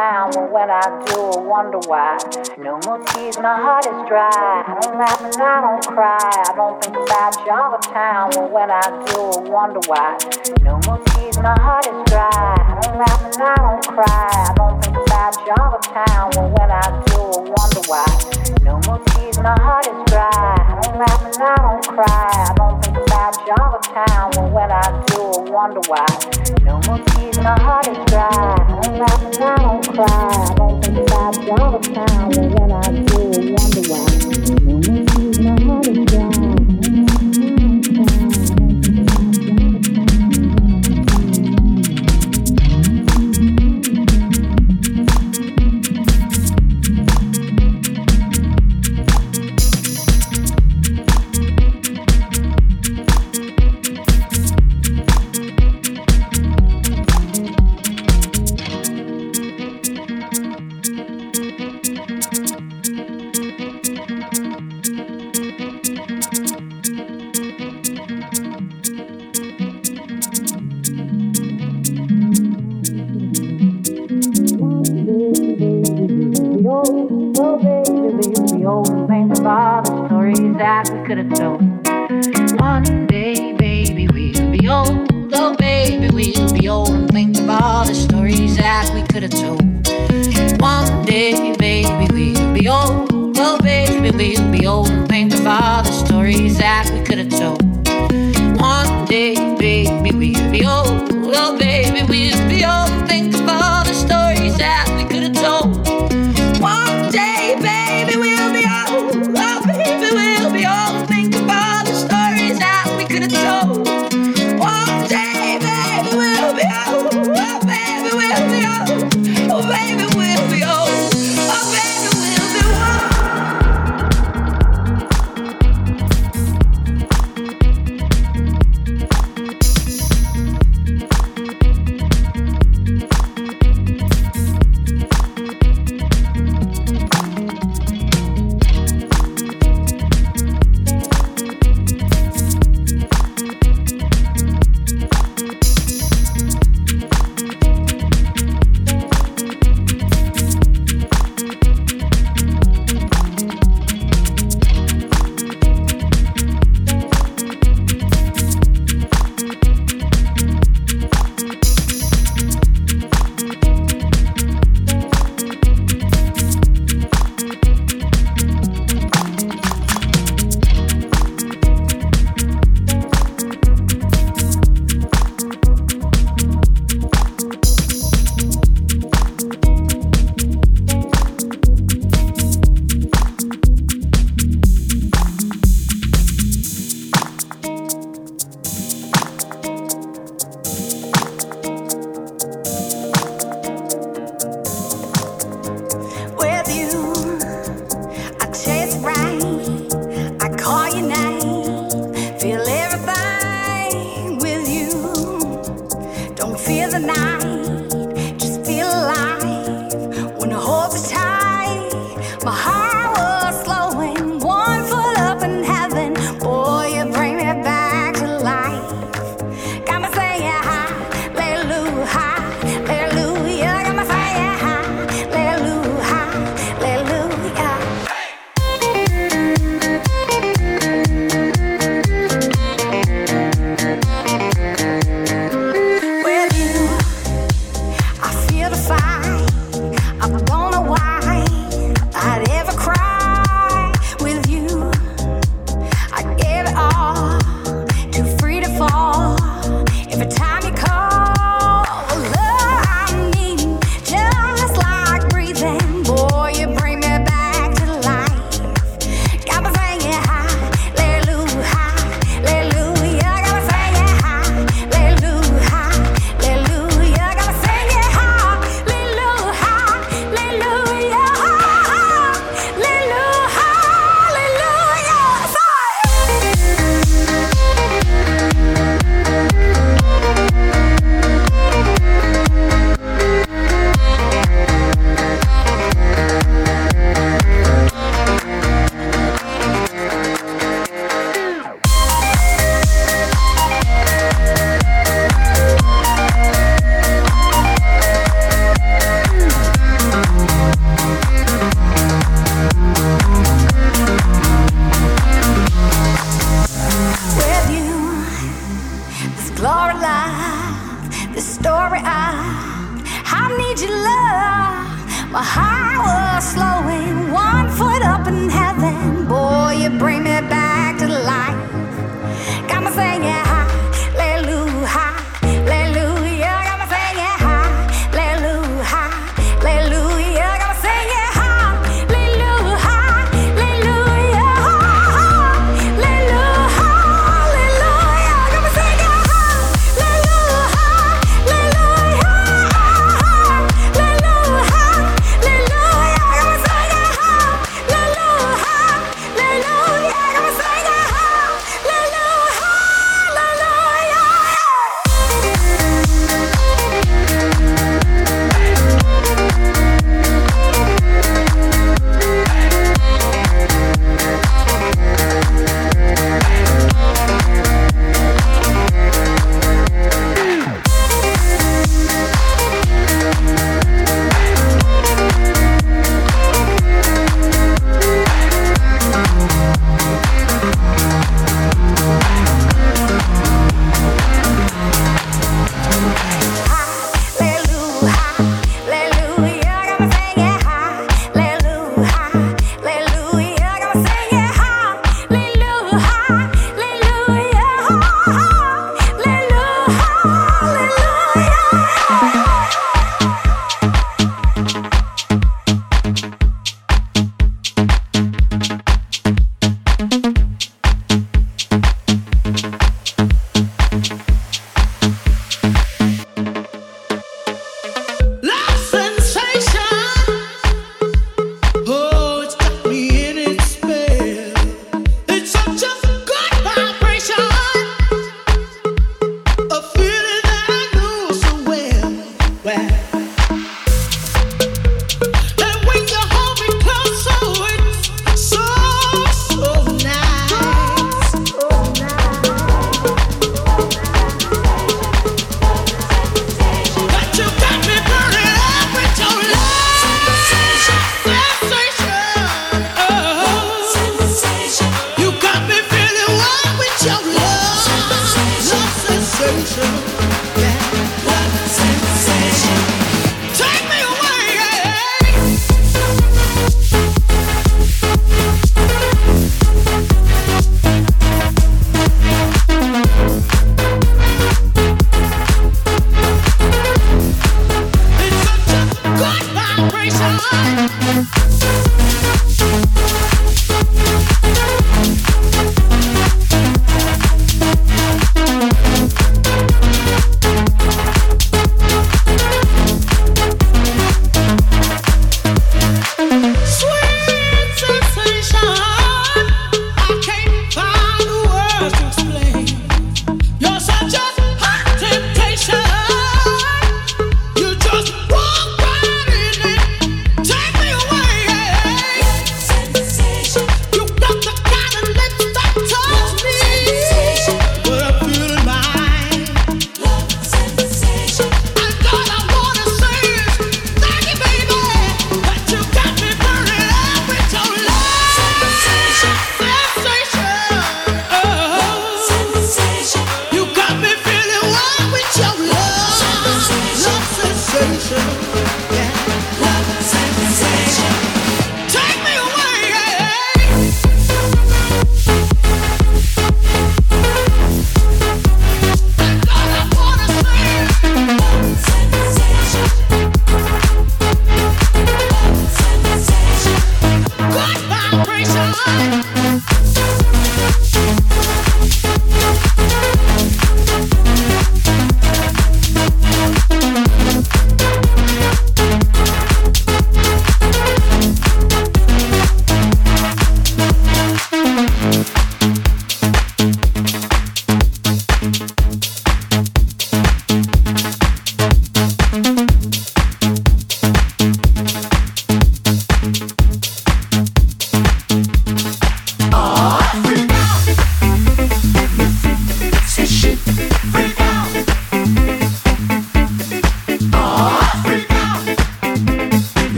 time, but when I do, I wonder why. No more tears, my heart is dry. I don't laugh and I don't cry. I don't think about you all the time, but when I do, I wonder why. No more tears, my heart is dry. I don't laugh and I don't cry. I don't think about you all the time, but when I do, I wonder why. No more tears, my heart is dry. I don't laugh and I don't cry. I don't you all the time, but when I do, I wonder why. No more tears, my heart is dry. I don't laugh and I don't cry. I don't think about all the time, but when I We are the nine. alive, the story I, I need your love. My heart was slowing, one foot up in heaven. Boy, you bring me back.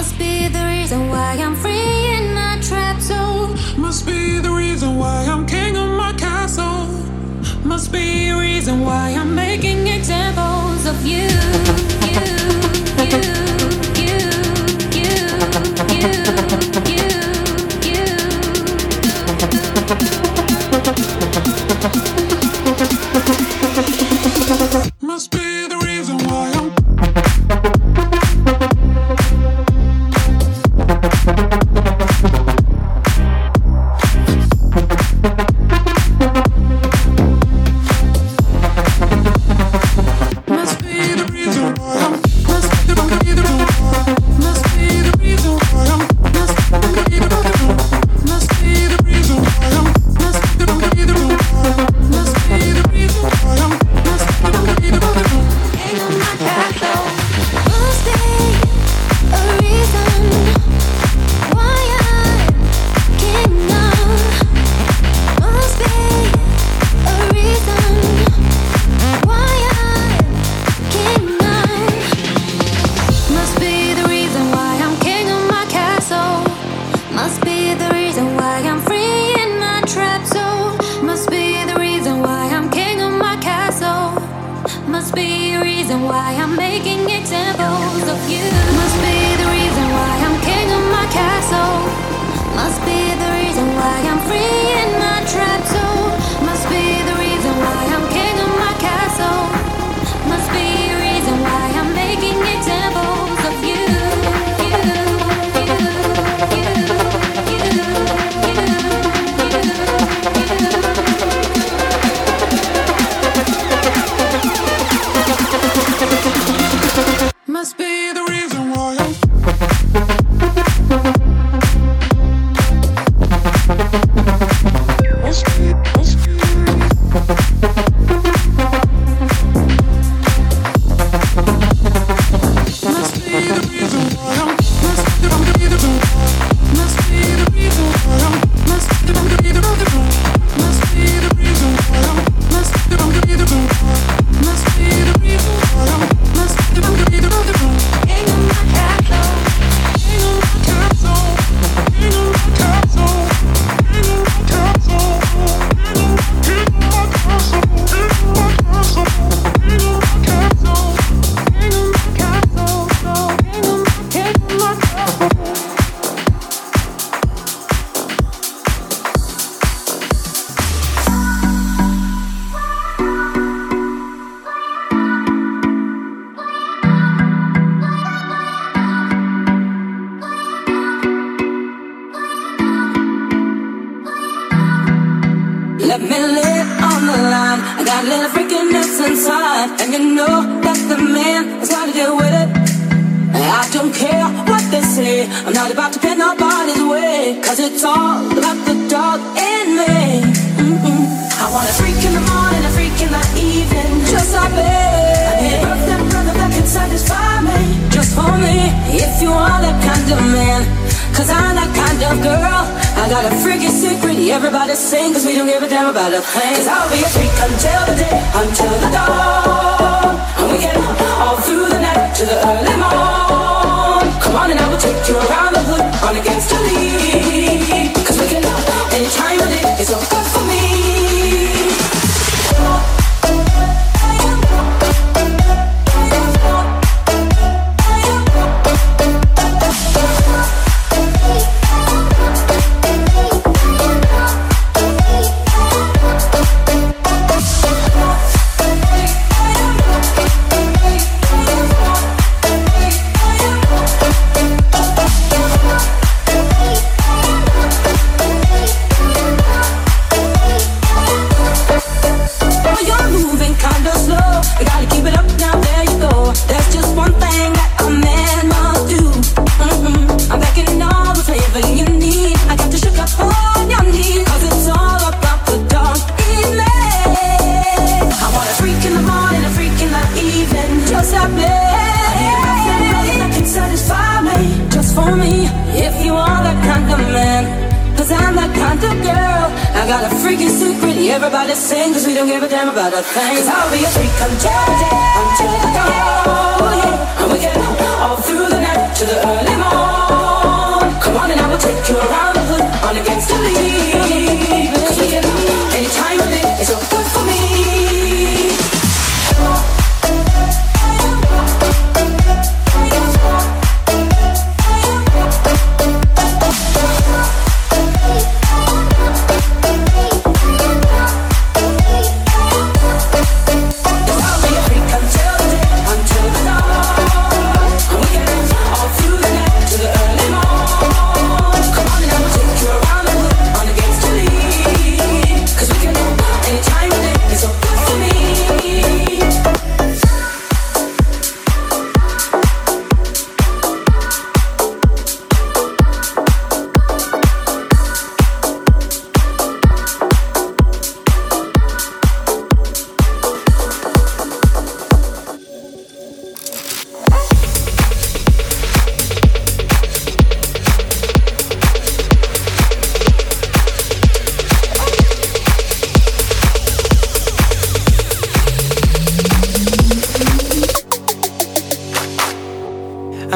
Must be the reason why I'm free in my trap zone. Must be the reason why I'm king of my castle. Must be the reason why I'm making examples of you. man, cause I'm that kind of girl. I got a freaking secret, everybody sing, cause we don't give a damn about a thing. Cause I'll be a freak until the day, until the dawn. And we get all through the night to the early morn. Come on and I will take you around the hood, on against the lead. about a thing. Cause I'll be a freak, I'm jealous.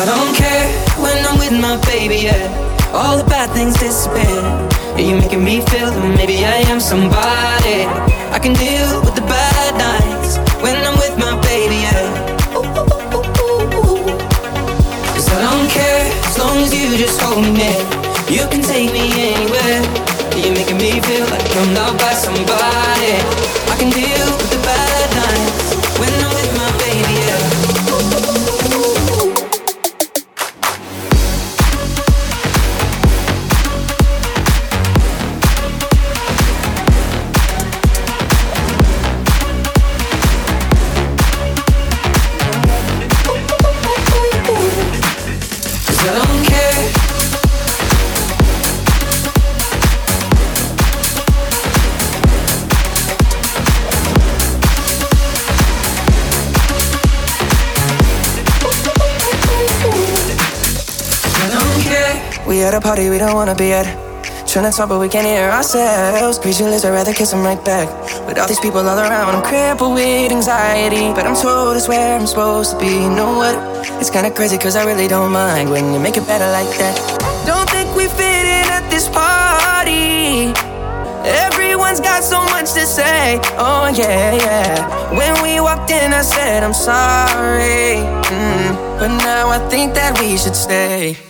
I don't care when I'm with my baby, yeah. All the bad things disappear. You're making me feel that maybe I am somebody. I can deal with the bad nights We at a party we don't wanna be at. Trying to talk, but we can't hear ourselves. Speechless, I'd rather kiss them right back. With all these people all around, I'm crippled with anxiety. But I'm told it's where I'm supposed to be. You know what? It's kinda crazy, cause I really don't mind when you make it better like that. Don't think we fit in at this party. Everyone's got so much to say. Oh, yeah, yeah. When we walked in, I said, I'm sorry. Mm, but now I think that we should stay.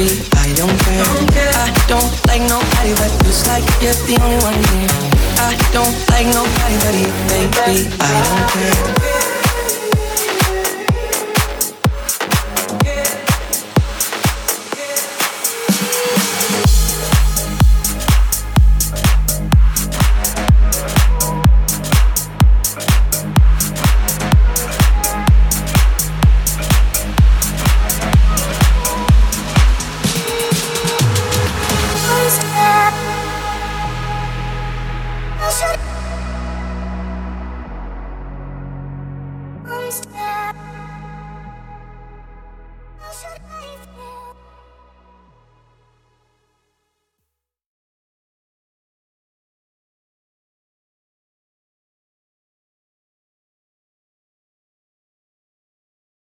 baby. I don't care. I don't like nobody but. It's like you're the only one here. I don't like nobody but you, baby. I don't care.